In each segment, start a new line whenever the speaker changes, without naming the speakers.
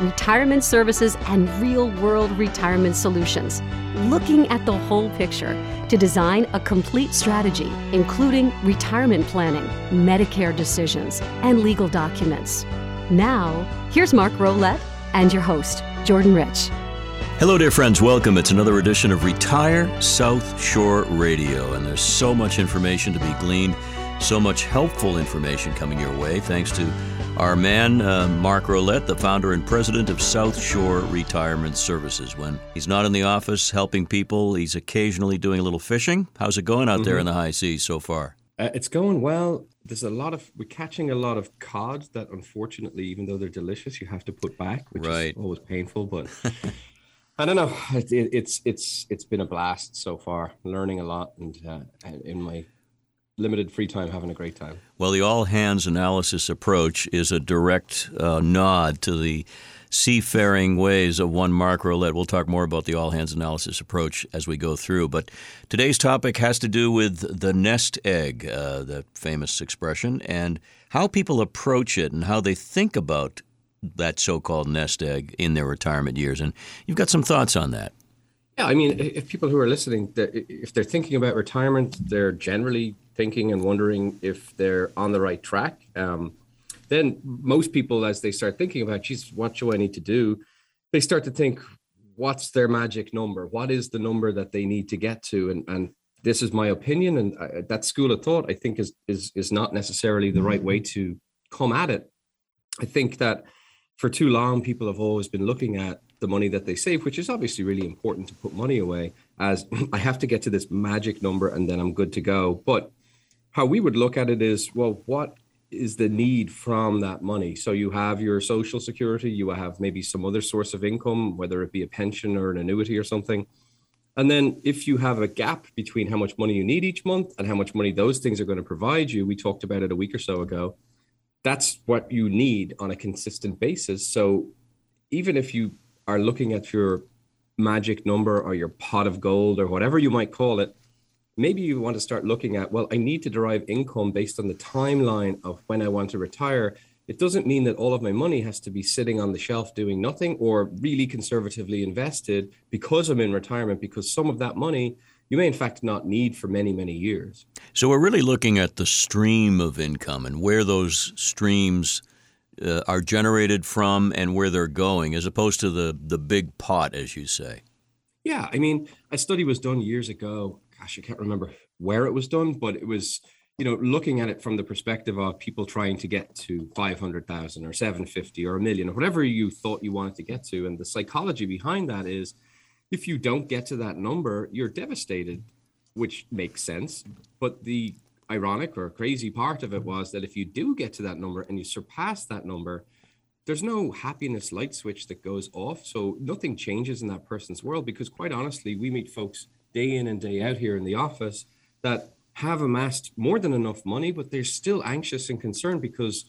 Retirement services and real world retirement solutions. Looking at the whole picture to design a complete strategy, including retirement planning, Medicare decisions, and legal documents. Now, here's Mark Rolette and your host, Jordan Rich.
Hello, dear friends. Welcome. It's another edition of Retire South Shore Radio, and there's so much information to be gleaned, so much helpful information coming your way, thanks to our man, uh, Mark Rolette, the founder and president of South Shore Retirement Services. When he's not in the office helping people, he's occasionally doing a little fishing. How's it going out mm-hmm. there in the high seas so far?
Uh, it's going well. There's a lot of we're catching a lot of cod that, unfortunately, even though they're delicious, you have to put back, which right. is always painful. But I don't know. It, it, it's it's it's been a blast so far. Learning a lot, and uh, in my limited free time, having a great time.
Well, the all hands analysis approach is a direct uh, nod to the seafaring ways of one Mark Rolette. We'll talk more about the all hands analysis approach as we go through. But today's topic has to do with the nest egg, uh, the famous expression, and how people approach it and how they think about that so-called nest egg in their retirement years. And you've got some thoughts on that.
Yeah, I mean, if people who are listening, if they're thinking about retirement, they're generally thinking and wondering if they're on the right track. Um, then most people, as they start thinking about, geez, what do I need to do? They start to think, what's their magic number? What is the number that they need to get to? And and this is my opinion, and I, that school of thought, I think, is is is not necessarily the right way to come at it. I think that for too long, people have always been looking at the money that they save, which is obviously really important to put money away, as I have to get to this magic number and then I'm good to go. But how we would look at it is, well, what is the need from that money? So you have your social security, you have maybe some other source of income, whether it be a pension or an annuity or something. And then if you have a gap between how much money you need each month and how much money those things are going to provide you, we talked about it a week or so ago that's what you need on a consistent basis. So even if you are looking at your magic number or your pot of gold or whatever you might call it, maybe you want to start looking at, well, I need to derive income based on the timeline of when I want to retire. It doesn't mean that all of my money has to be sitting on the shelf doing nothing or really conservatively invested because I'm in retirement, because some of that money you may in fact not need for many, many years.
So we're really looking at the stream of income and where those streams uh, are generated from and where they're going, as opposed to the the big pot, as you say.
Yeah, I mean, a study was done years ago. Gosh, I can't remember where it was done, but it was you know looking at it from the perspective of people trying to get to 500,000 or 750 or a million or whatever you thought you wanted to get to and the psychology behind that is if you don't get to that number, you're devastated, which makes sense. But the ironic or crazy part of it was that if you do get to that number and you surpass that number, there's no happiness light switch that goes off. So nothing changes in that person's world because, quite honestly, we meet folks day in and day out here in the office that have amassed more than enough money, but they're still anxious and concerned because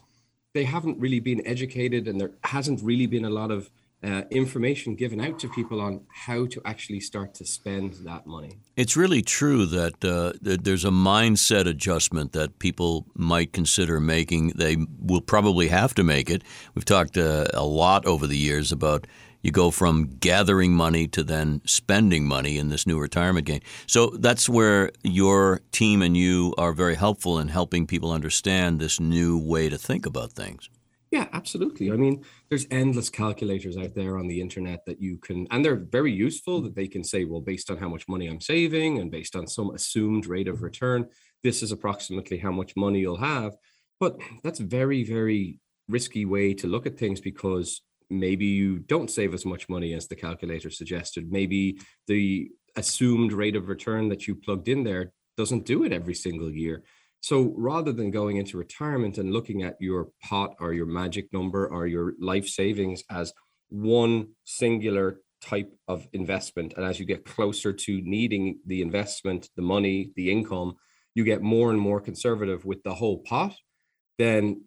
they haven't really been educated and there hasn't really been a lot of uh, information given out to people on how to actually start to spend that money.
It's really true that, uh, that there's a mindset adjustment that people might consider making. They will probably have to make it. We've talked uh, a lot over the years about you go from gathering money to then spending money in this new retirement game. So that's where your team and you are very helpful in helping people understand this new way to think about things.
Yeah, absolutely. I mean, there's endless calculators out there on the internet that you can, and they're very useful that they can say, well, based on how much money I'm saving and based on some assumed rate of return, this is approximately how much money you'll have. But that's a very, very risky way to look at things because maybe you don't save as much money as the calculator suggested. Maybe the assumed rate of return that you plugged in there doesn't do it every single year. So rather than going into retirement and looking at your pot or your magic number or your life savings as one singular type of investment, and as you get closer to needing the investment, the money, the income, you get more and more conservative with the whole pot. then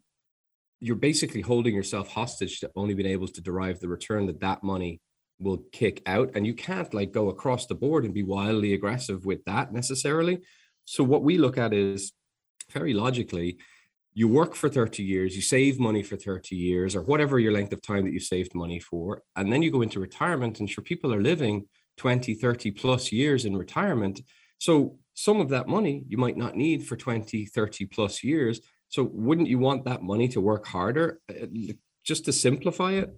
you're basically holding yourself hostage to only being able to derive the return that that money will kick out and you can't like go across the board and be wildly aggressive with that necessarily so what we look at is very logically you work for 30 years you save money for 30 years or whatever your length of time that you saved money for and then you go into retirement and sure people are living 20 30 plus years in retirement. So some of that money you might not need for 20 30 plus years. So wouldn't you want that money to work harder? Uh, just to simplify it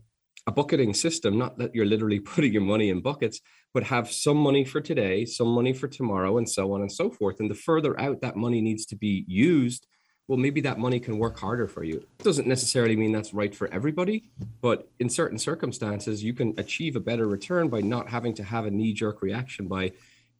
a bucketing system, not that you're literally putting your money in buckets, but have some money for today, some money for tomorrow, and so on and so forth. And the further out that money needs to be used, well, maybe that money can work harder for you. It doesn't necessarily mean that's right for everybody, but in certain circumstances, you can achieve a better return by not having to have a knee jerk reaction by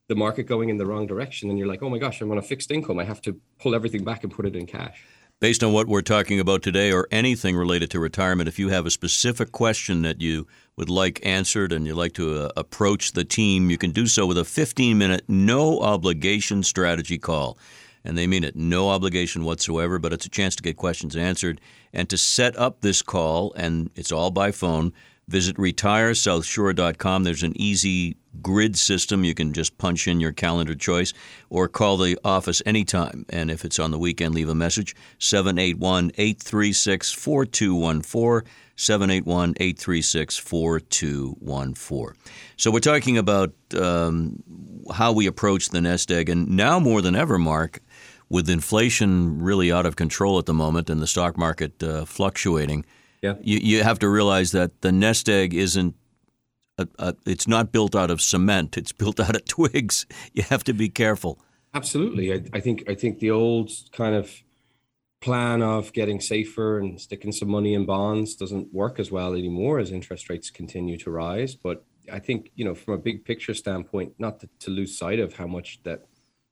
the market going in the wrong direction. And you're like, oh my gosh, I'm on a fixed income. I have to pull everything back and put it in cash
based on what we're talking about today or anything related to retirement, if you have a specific question that you would like answered and you'd like to uh, approach the team, you can do so with a 15 minute, no obligation strategy call. And they mean it, no obligation whatsoever, but it's a chance to get questions answered. And to set up this call, and it's all by phone, Visit retiresouthshore.com. There's an easy grid system. You can just punch in your calendar choice or call the office anytime. And if it's on the weekend, leave a message 781 836 4214. 781 836 4214. So, we're talking about um, how we approach the nest egg. And now more than ever, Mark, with inflation really out of control at the moment and the stock market uh, fluctuating, yeah. You, you have to realize that the nest egg isn't a, a, it's not built out of cement. It's built out of twigs. You have to be careful.
Absolutely. I, I, think I think the old kind of plan of getting safer and sticking some money in bonds doesn't work as well anymore as interest rates continue to rise. But I think you know from a big picture standpoint, not to, to lose sight of how much that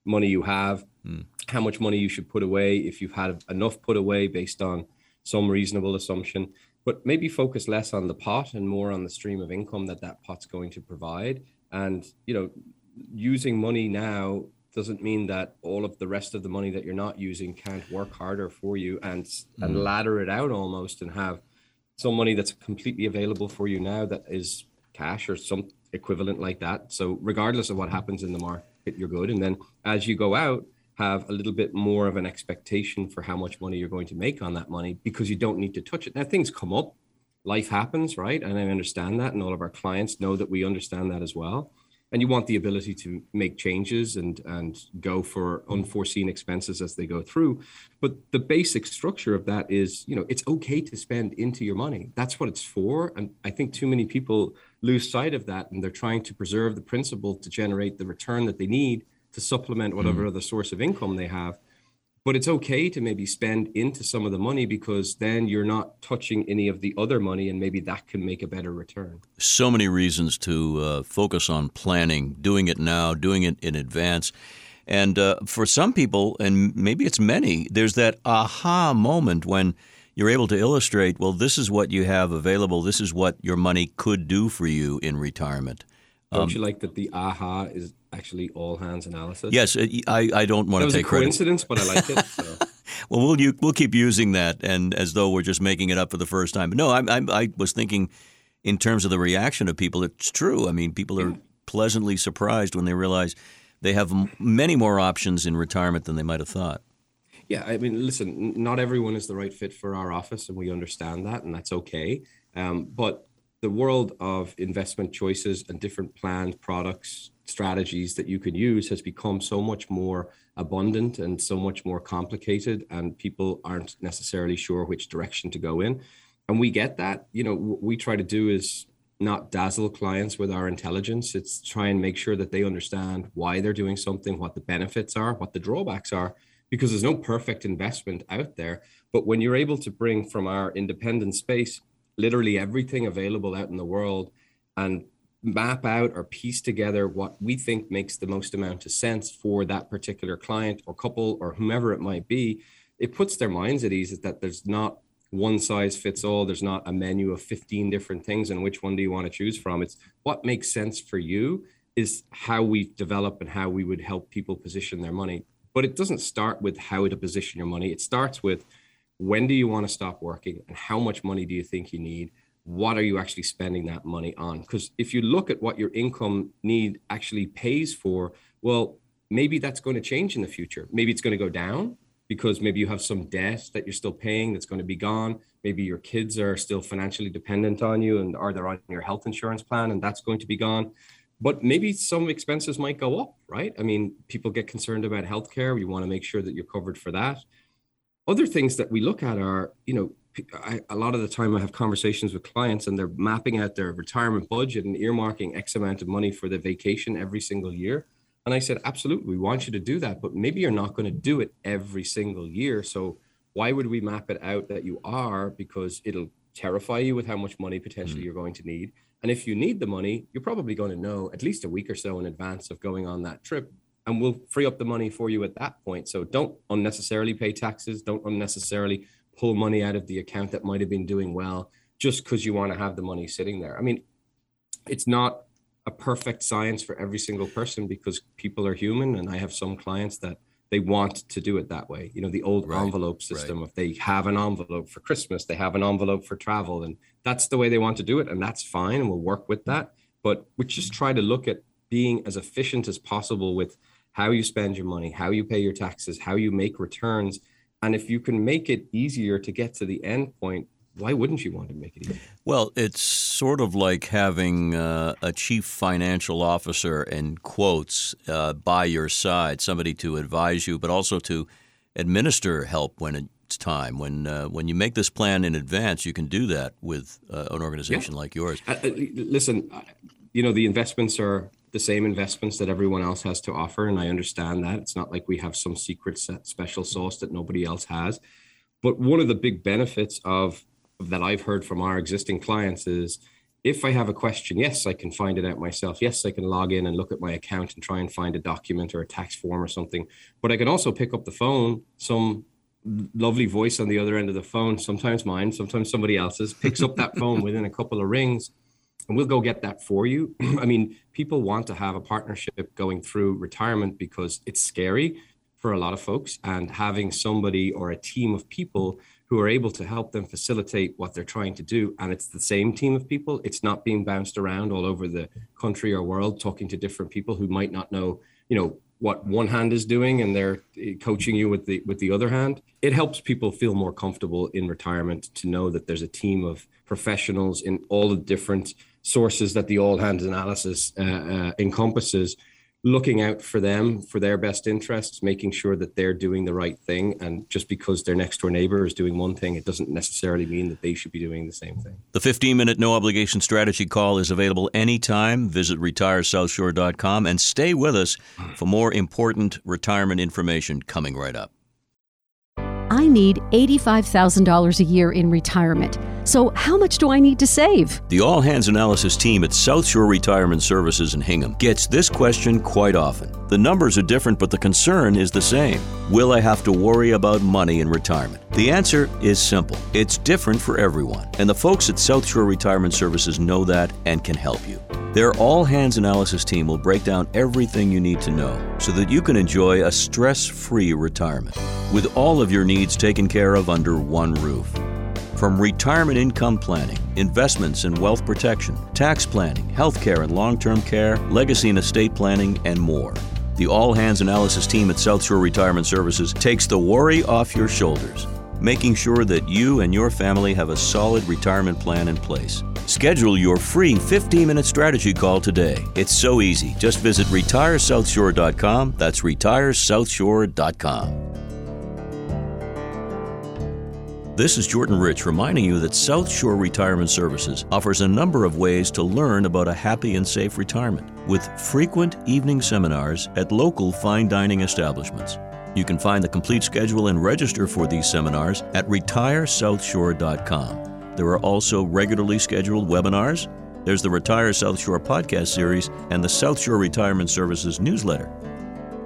money you have, mm. how much money you should put away if you've had enough put away based on some reasonable assumption, but maybe focus less on the pot and more on the stream of income that that pot's going to provide. And, you know, using money now doesn't mean that all of the rest of the money that you're not using can't work harder for you and mm. and ladder it out almost and have some money that's completely available for you now that is cash or some equivalent like that. So regardless of what happens in the market, you're good. And then as you go out, have a little bit more of an expectation for how much money you're going to make on that money because you don't need to touch it. Now things come up, life happens, right? And I understand that, and all of our clients know that we understand that as well. And you want the ability to make changes and and go for unforeseen expenses as they go through. But the basic structure of that is, you know, it's okay to spend into your money. That's what it's for. And I think too many people lose sight of that and they're trying to preserve the principle to generate the return that they need to supplement whatever mm. other source of income they have. But it's okay to maybe spend into some of the money because then you're not touching any of the other money, and maybe that can make a better return.
So many reasons to uh, focus on planning, doing it now, doing it in advance. And uh, for some people, and maybe it's many, there's that aha moment when you're able to illustrate, well, this is what you have available. This is what your money could do for you in retirement.
Don't um, you like that the aha is actually all hands analysis?
Yes, I, I don't want
to
take
credit. It's a coincidence, but I like it. So.
well, we'll we'll keep using that, and as though we're just making it up for the first time. But no, I, I, I was thinking in terms of the reaction of people. It's true. I mean, people are pleasantly surprised when they realize they have many more options in retirement than they might have thought.
Yeah, I mean, listen, not everyone is the right fit for our office, and we understand that, and that's okay. Um, but the world of investment choices and different planned products, strategies that you can use has become so much more abundant and so much more complicated, and people aren't necessarily sure which direction to go in. And we get that. You know, what we try to do is not dazzle clients with our intelligence. It's try and make sure that they understand why they're doing something, what the benefits are, what the drawbacks are, because there's no perfect investment out there. But when you're able to bring from our independent space literally everything available out in the world and map out or piece together what we think makes the most amount of sense for that particular client or couple or whomever it might be it puts their minds at ease that there's not one size fits all. There's not a menu of 15 different things and which one do you want to choose from. It's what makes sense for you is how we develop and how we would help people position their money. But it doesn't start with how to position your money. It starts with when do you want to stop working and how much money do you think you need? What are you actually spending that money on? Because if you look at what your income need actually pays for well maybe that's going to change in the future. Maybe it's going to go down because maybe you have some debt that you're still paying that's going to be gone. Maybe your kids are still financially dependent on you and are they on your health insurance plan and that's going to be gone. But maybe some expenses might go up right? I mean people get concerned about healthcare. You want to make sure that you're covered for that other things that we look at are you know I, a lot of the time I have conversations with clients and they're mapping out their retirement budget and earmarking X amount of money for the vacation every single year. And I said, absolutely, we want you to do that, but maybe you're not going to do it every single year. So why would we map it out that you are? Because it'll terrify you with how much money potentially mm you're going to need. And if you need the money, you're probably going to know at least a week or so in advance of going on that trip. And we'll free up the money for you at that point. So don't unnecessarily pay taxes. Don't unnecessarily pull money out of the account that might have been doing well just because you want to have the money sitting there. I mean, it's not a perfect science for every single person because people are human and I have some clients that they want to do it that way. You know, the old right, envelope system. Right. If they have an envelope for Christmas, they have an envelope for travel, and that's the way they want to do it, and that's fine, and we'll work with that. But we just try to look at being as efficient as possible with how you spend your money, how you pay your taxes, how you make returns, and if you can make it easier to get to the end point, why wouldn't you want to make it easier?
Well, it's sort of like having uh, a chief financial officer, in quotes, uh, by your side, somebody to advise you, but also to administer help when it's time. When uh, when you make this plan in advance, you can do that with uh, an organization yeah. like yours.
Uh, uh, listen, you know the investments are the same investments that everyone else has to offer. And I understand that. It's not like we have some secret special sauce that nobody else has. But one of the big benefits of, that I've heard from our existing clients is if I have a question, yes, I can find it out myself. Yes, I can log in and look at my account and try and find a document or a tax form or something. But I can also pick up the phone, some lovely voice on the other end of the phone, sometimes mine, sometimes somebody else's, picks up that phone within a couple of rings and we'll go get that for you. I mean, people want to have a partnership going through retirement because it's scary for a lot of folks, and having somebody or a team of people who are able to help them facilitate what they're trying to do. And it's the same team of people. It's not being bounced around all over the country or world, talking to different people who might not know, you know, what one hand is doing and they're eh, coaching you with the with the other hand it helps people feel more comfortable in retirement to know that there's a team of professionals in all the different sources that the all hands analysis uh, uh, encompasses looking out for them for their best interests making sure that they're doing the right thing. And just because their next door neighbor is doing one thing it doesn't necessarily mean that they should be doing the same thing.
The 15 minute no obligation strategy call is available anytime. Visit retiresouthshore.com and stay with us for more important retirement information coming right up.
I need $85,000 a year in retirement. So, how much do I need to save?
The All Hands Analysis team at South Shore Retirement Services in Hingham gets this question quite often. The numbers are different, but the concern is the same. Will I have to worry about money in retirement? The answer is simple it's different for everyone, and the folks at South Shore Retirement Services know that and can help you. Their all hands analysis team will break down everything you need to know so that you can enjoy a stress free retirement with all of your needs taken care of under one roof. From retirement income planning, investments and wealth protection, tax planning, healthcare and long term care, legacy and estate planning, and more. The All Hands Analysis team at South Shore Retirement Services takes the worry off your shoulders, making sure that you and your family have a solid retirement plan in place. Schedule your free 15 minute strategy call today. It's so easy. Just visit retiresouthshore.com. That's retiresouthshore.com. This is Jordan Rich reminding you that South Shore Retirement Services offers a number of ways to learn about a happy and safe retirement with frequent evening seminars at local fine dining establishments. You can find the complete schedule and register for these seminars at retiresouthshore.com. There are also regularly scheduled webinars. There's the Retire South Shore podcast series and the South Shore Retirement Services newsletter.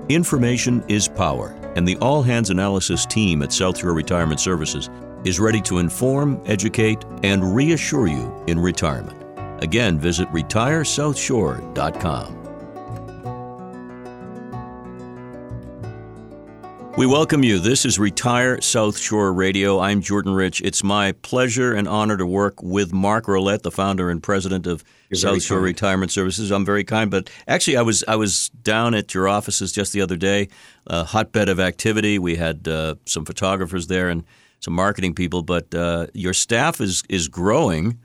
Information is power, and the All Hands Analysis team at South Shore Retirement Services is ready to inform, educate, and reassure you in retirement. Again, visit retiresouthshore.com. We welcome you. This is Retire South Shore Radio. I'm Jordan Rich. It's my pleasure and honor to work with Mark Rolette, the founder and president of You're South Shore kind. Retirement Services. I'm very kind, but actually, I was I was down at your offices just the other day, a hotbed of activity. We had uh, some photographers there and some marketing people, but uh, your staff is is growing.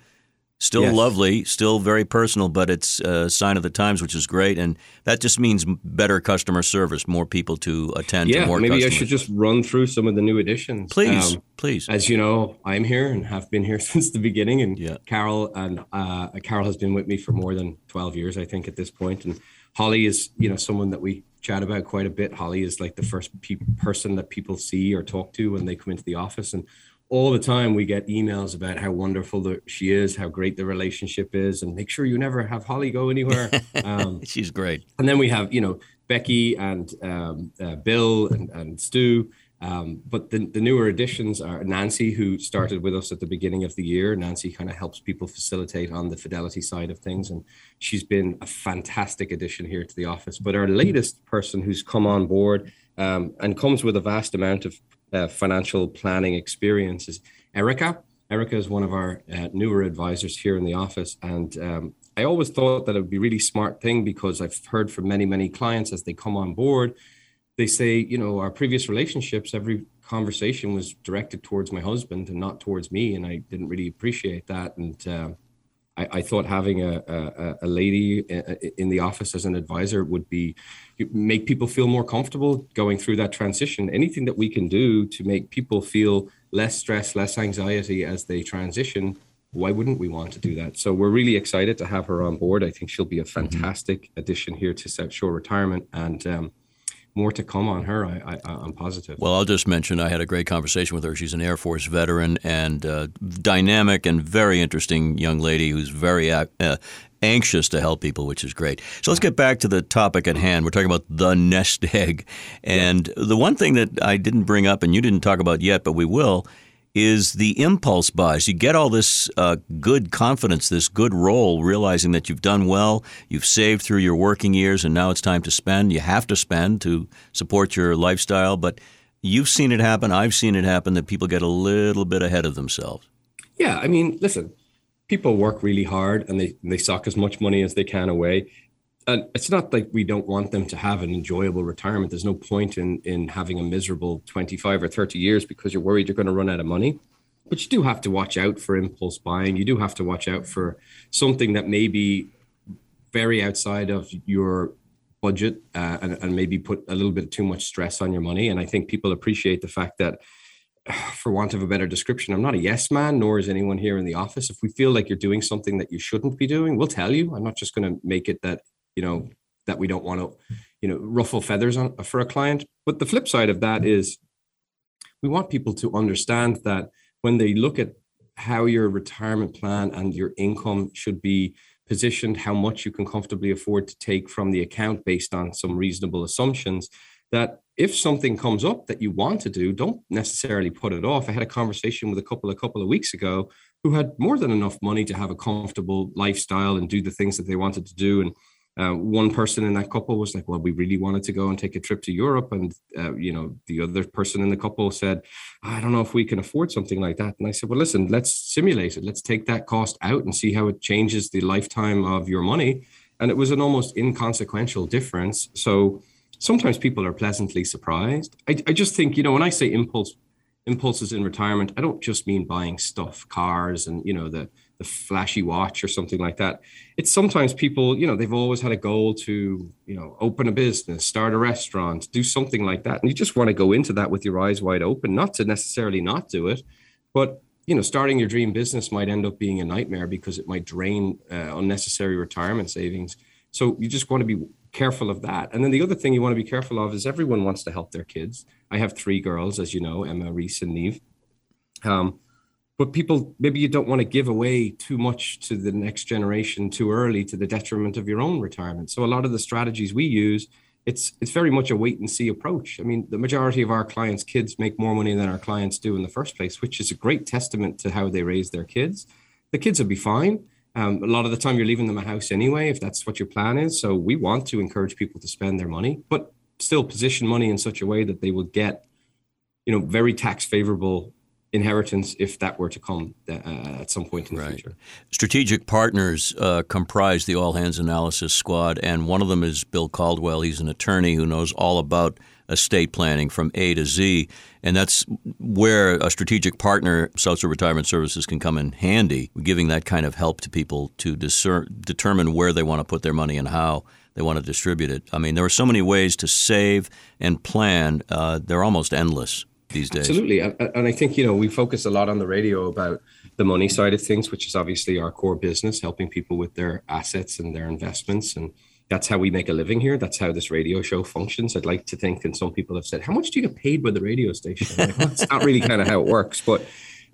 Still yes. lovely, still very personal, but it's a sign of the times, which is great, and that just means better customer service, more people to attend
yeah,
to more.
maybe
customers.
I should just run through some of the new additions.
Please, um, please.
As you know, I'm here and have been here since the beginning, and yeah. Carol and uh, Carol has been with me for more than 12 years, I think, at this point. And Holly is, you know, someone that we chat about quite a bit. Holly is like the first pe- person that people see or talk to when they come into the office, and all the time we get emails about how wonderful the, she is, how great the relationship is, and make sure you never have Holly go anywhere.
Um, She's great.
And then we have, you know, Becky and um, uh, Bill and, and Stu. Um, but the, the newer additions are Nancy, who started with us at the beginning of the year. Nancy kind of helps people facilitate on the fidelity side of things, and she's been a fantastic addition here to the office. But our latest person who's come on board um, and comes with a vast amount of uh, financial planning experiences. Erica, Erica is one of our uh, newer advisors here in the office, and um, I always thought that it would be a really smart thing because I've heard from many, many clients as they come on board, they say, you know, our previous relationships, every conversation was directed towards my husband and not towards me, and I didn't really appreciate that. And uh, I, I, thought having a, a, a, lady in the office as an advisor would be make people feel more comfortable going through that transition. Anything that we can do to make people feel less stress, less anxiety as they transition, why wouldn't we want to do that? So we're really excited to have her on board. I think she'll be a mm-hmm. fantastic mm-hmm. addition here to South Shore Retirement, and um, more to come on her. I, am positive.
Well, I'll just mention I had a great conversation with her. She's an Air Force veteran and uh, dynamic and very interesting young lady who's very uh, anxious to help people, which is great. So let's get back to the topic at hand. We're talking about the nest egg, and yeah. the one thing that I didn't bring up and you didn't talk about yet, but we will, is the impulse buys. You get all this uh, good confidence, this good roll, realizing that you've done well, you've saved through your working years, and now it's time to spend. You have to spend to support your lifestyle, but you've seen it happen. I've seen it happen that people get a little bit ahead of themselves.
Yeah, I mean, listen, people work really hard and they they sock as much money as they can away and it's not like we don't want them to have an enjoyable retirement. There's no point in in having a miserable 25 or 30 years because you're worried you're going to run out of money. But you do have to watch out for impulse buying. You do have to watch out for something that may be very outside of your budget uh, and, and maybe put a little bit too much stress on your money. And I think people appreciate the fact that, for want of a better description, I'm not a yes man, nor is anyone here in the office. If we feel like you're doing something that you shouldn't be doing, we'll tell you. I'm not just going to make it that you know that we don't want to you know ruffle feathers on for a client. But the flip side of that is we want people to understand that when they look at how your retirement plan and your income should be positioned how much you can comfortably afford to take from the account based on some reasonable assumptions that if something comes up that you want to do don't necessarily put it off. I had a conversation with a couple a couple of weeks ago who had more than enough money to have a comfortable lifestyle and do the things that they wanted to do and uh, one person in that couple was like, "Well, we really wanted to go and take a trip to Europe," and uh, you know, the other person in the couple said, "I don't know if we can afford something like that." And I said, "Well, listen, let's simulate it. Let's take that cost out and see how it changes the lifetime of your money." And it was an almost inconsequential difference. So sometimes people are pleasantly surprised. I, I just think, you know, when I say impulse impulses in retirement, I don't just mean buying stuff, cars, and you know the the flashy watch or something like that. It's sometimes people, you know, they've always had a goal to, you know, open a business, start a restaurant, do something like that. And you just want to go into that with your eyes wide open, not to necessarily not do it, but you know, starting your dream business might end up being a nightmare because it might drain uh, unnecessary retirement savings. So you just want to be careful of that. And then the other thing you want to be careful of is everyone wants to help their kids. I have three girls, as you know, Emma, Reese, and Neve. Um, but people maybe you don't want to give away too much to the next generation too early to the detriment of your own retirement. So a lot of the strategies we use it's it's very much a wait and see approach. I mean the majority of our clients kids make more money than our clients do in the first place which is a great testament to how they raise their kids. The kids will be fine. Um, a lot of the time you're leaving them a house anyway if that's what your plan is. So we want to encourage people to spend their money but still position money in such a way that they will get, you know, very tax favorable inheritance if that were to come uh, at some point in the right. future.
Strategic partners uh, comprise the All Hands Analysis Squad, and one of them is Bill Caldwell. He's an attorney who knows all about estate planning from A to Z, and that's where a strategic partner, South Shore Retirement Services, can come in handy, giving that kind of help to people to discern, determine where they want to put their money and how they want to distribute it. I mean, there are so many ways to save and plan; uh, they're almost endless these days.
Absolutely, and I think you know we focus a lot on the radio about the money side of things, which is obviously our core business, helping people with their assets and their investments, and that's how we make a living here. That's how this radio show functions. I'd like to think, and some people have said, "How much do you get paid by the radio station?" Like, well, not really kind of how it works, but.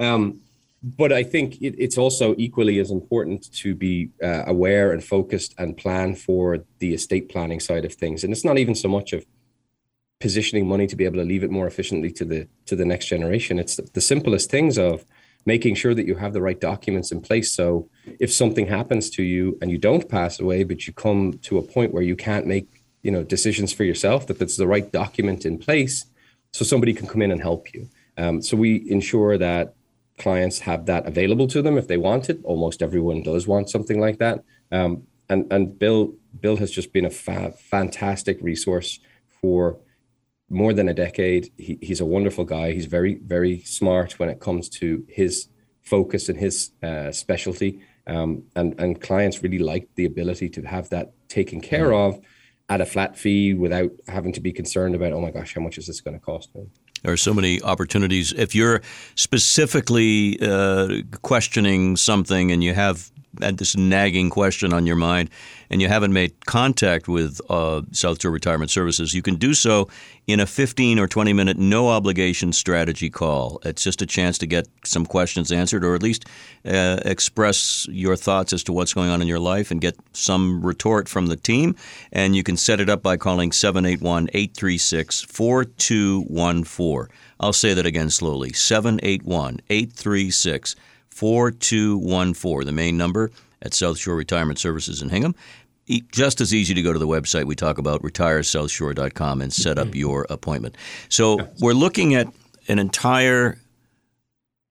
Um, but I think it, it's also equally as important to be uh, aware and focused and plan for the estate planning side of things. And it's not even so much of positioning money to be able to leave it more efficiently to the to the next generation. It's the, simplest things of making sure that you have the right documents in place. So if something happens to you and you don't pass away, but you come to a point where you can't make you know decisions for yourself, that there's the right document in place, so somebody can come in and help you. Um, so we ensure that clients have that available to them if they want it. Almost everyone does want something like that. Um, and and Bill Bill has just been a fa- fantastic resource for more than a decade. He, he's a wonderful guy. He's very, very smart when it comes to his focus and his uh, specialty. Um, and, and clients really like the ability to have that taken care of at a flat fee without having to be concerned about, oh my gosh, how much is this going to cost me?
There are so many opportunities. If you're specifically uh, questioning something and you have had this nagging question on your mind and you haven't made contact with uh, South Shore Retirement Services, you can do so in a 15 or 20 minute no obligation strategy call. It's just a chance to get some questions answered or at least uh, express your thoughts as to what's going on in your life and get some retort from the team. And you can set it up by calling 781 836 4214. I'll say that again slowly 781 836 4214, the main number at South Shore Retirement Services in Hingham. Just as easy to go to the website we talk about, retiresouthshore.com, and set up mm-hmm. your appointment. So we're looking at an entire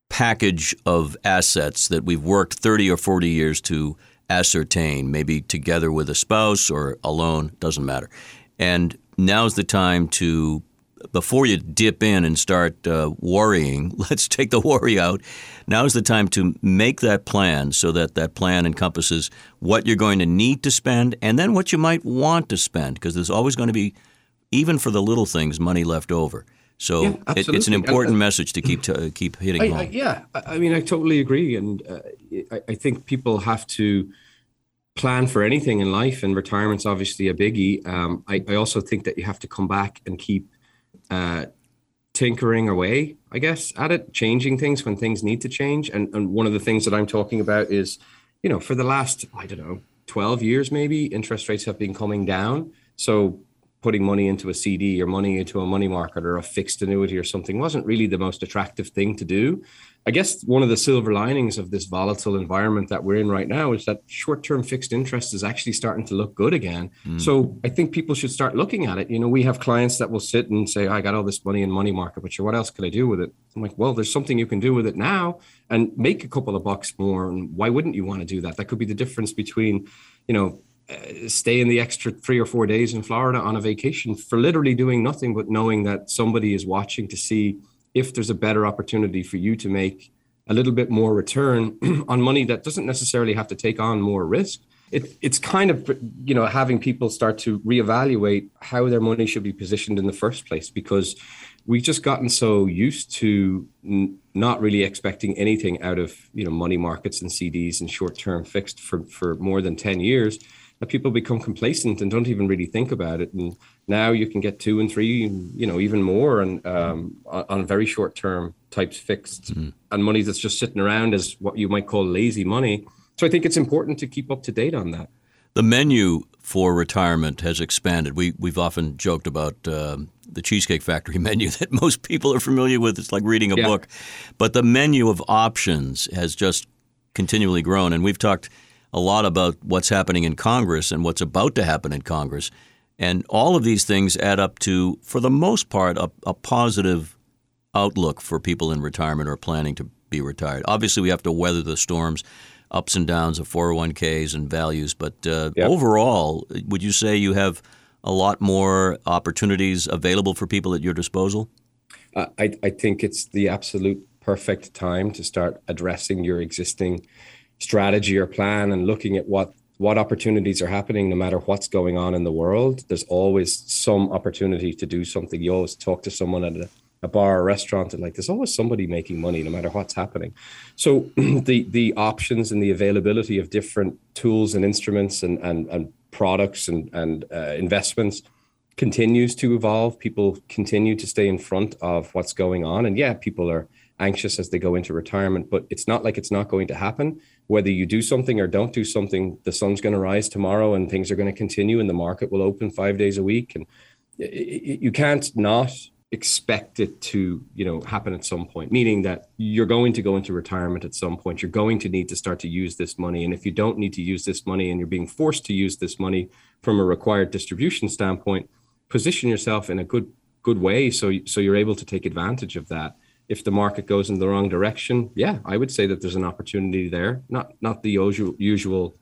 package of assets that we've worked 30 or 40 years to ascertain, maybe together with a spouse or alone, doesn't matter. And now's the time to before you dip in and start uh, worrying, let's take the worry out. Now is the time to make that plan so that that plan encompasses what you're going to need to spend and then what you might want to spend because there's always going to be, even for the little things, money left over. So yeah, it, it's an important uh, message to keep to, keep hitting
I,
home. I,
yeah, I mean, I totally agree, and uh, I, I think people have to plan for anything in life, and retirement's obviously a biggie. Um, I, I also think that you have to come back and keep uh, tinkering away, I guess, at it, changing things when things need to change. And, and one of the things that I'm talking about is, you know, for the last, I don't know, 12 years maybe, interest rates have been coming down. So putting money into a CD or money into a money market or a fixed annuity or something wasn't really the most attractive thing to do. I guess one of the silver linings of this volatile environment that we're in right now is that short term fixed interest is actually starting to look good again. Mm. So I think people should start looking at it. You know, we have clients that will sit and say, I got all this money in money market, but sure, what else could I do with it? I'm like, well, there's something you can do with it now and make a couple of bucks more. And why wouldn't you want to do that? That could be the difference between, you know, uh, stay in the extra three or four days in Florida on a vacation for literally doing nothing but knowing that somebody is watching to see if there's a better opportunity for you to make a little bit more return on money that doesn't necessarily have to take on more risk. It, it's kind of you know having people start to reevaluate how their money should be positioned in the first place because we've just gotten so used to n- not really expecting anything out of you know money markets and CDs and short term fixed for for more than 10 years that people become complacent and don't even really think about it. And now you can get two and three, you know, even more, and um, on very short term types fixed, mm-hmm. and money that's just sitting around as what you might call lazy money. So I think it's important to keep up to date on that.
The menu for retirement has expanded. We we've often joked about uh, the Cheesecake Factory menu that most people are familiar with. It's like reading a yeah. book, but the menu of options has just continually grown, and we've talked a lot about what's happening in Congress and what's about to happen in Congress. And all of these things add up to, for the most part, a, a positive outlook for people in retirement or planning to be retired. Obviously, we have to weather the storms, ups and downs of 401ks and values. But uh, yep. overall, would you say you have a lot more opportunities available for people at your disposal?
Uh, I, I think it's the absolute perfect time to start addressing your existing strategy or plan and looking at what what opportunities are happening no matter what's going on in the world. There's always some opportunity to do something. You always talk to someone at a, a bar or restaurant and like there's always somebody making money no matter what's happening. So the the options and the availability of different tools and instruments and and, and products and and uh, investments continues to evolve. People continue to stay in front of what's going on. And yeah people are anxious as they go into retirement but it's not like it's not going to happen whether you do something or don't do something, the sun's going to rise tomorrow and things are going to continue and the market will open five days a week. And you can't not expect it to, you know, happen at some point, meaning that you're going to go into retirement at some point. You're going to need to start to use this money. And if you don't need to use this money and you're being forced to use this money from a required distribution standpoint, position yourself in a good good way so so you're able to take advantage of that if the market goes in the wrong direction, yeah, I would say that there's an opportunity there. Not not the usual usual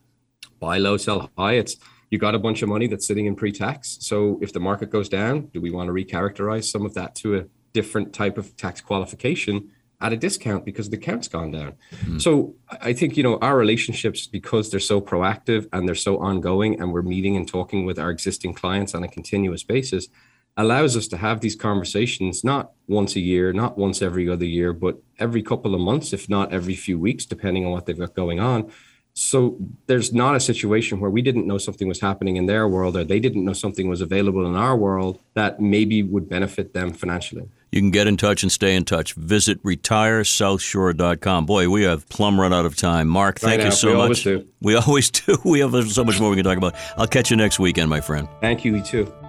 buy low, sell high. It's you got a bunch of money that's sitting in pre-tax. So if the market goes down, do we want to recharacterize some of that to a different type of tax qualification at a discount because the count's gone down? Mm-hmm. So I think you know our relationships because they're so proactive and they're so ongoing, and we're meeting and talking with our existing clients on a continuous basis allows us to have these conversations not once a year, not once every other year, but every couple of months, if not every few weeks, depending on what they've got going on. So there's not a situation where we didn't know something was happening in their world or they didn't know something was available in our world that maybe would benefit them financially.
You can get in touch and stay in touch. Visit retiresouthshore.com. Boy, we have plumb run out of time. Mark, thank right you so
we
much.
Always do.
We always do. We have so much more we can talk about. I'll catch you next weekend, my friend.
Thank you, you too.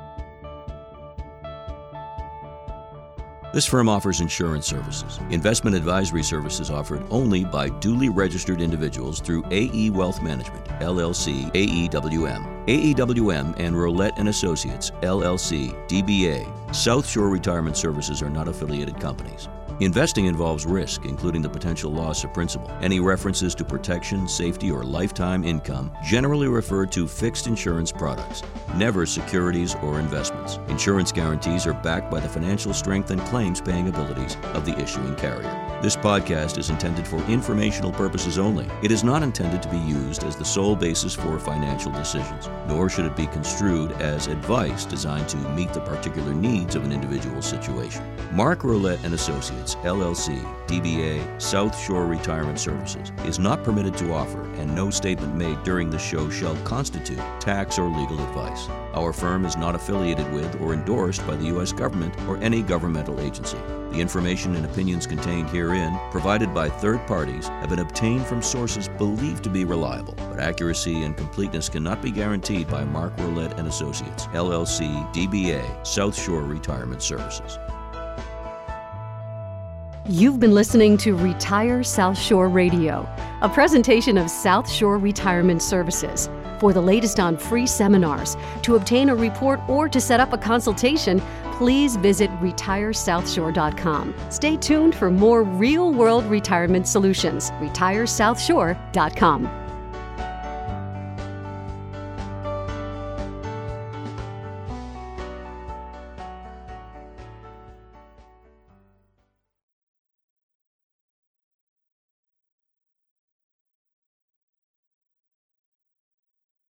This firm offers insurance services. Investment advisory services offered only by duly registered individuals through AE Wealth Management, LLC, AEWM. AEWM and Rolette and Associates, LLC, DBA. South Shore Retirement Services are not affiliated companies. Investing involves risk, including the potential loss of principal. Any references to protection, safety, or lifetime income generally refer to fixed insurance products, never securities or investments. Insurance guarantees are backed by the financial strength and claims paying abilities of the issuing carrier. This podcast is intended for informational purposes only. It is not intended to be used as the sole basis for financial decisions, nor should it be construed as advice designed to meet the particular needs of an individual situation. Mark Rolette and Associates, LLC, DBA, South Shore Retirement Services, is not permitted to offer, and no statement made during the show shall constitute tax or legal advice. Our firm is not affiliated with or endorsed by the U.S. government or any governmental agency. The information and opinions contained herein, provided by third parties, have been obtained from sources believed to be reliable, but accuracy and completeness cannot be guaranteed by Mark Rolette and Associates, LLC, DBA, South Shore Retirement Services.
You've been listening to Retire South Shore Radio, a presentation of South Shore Retirement Services. For the latest on free seminars, to obtain a report, or to set up a consultation, please visit retiresouthshore.com. Stay tuned for more real world retirement solutions. RetireSouthshore.com.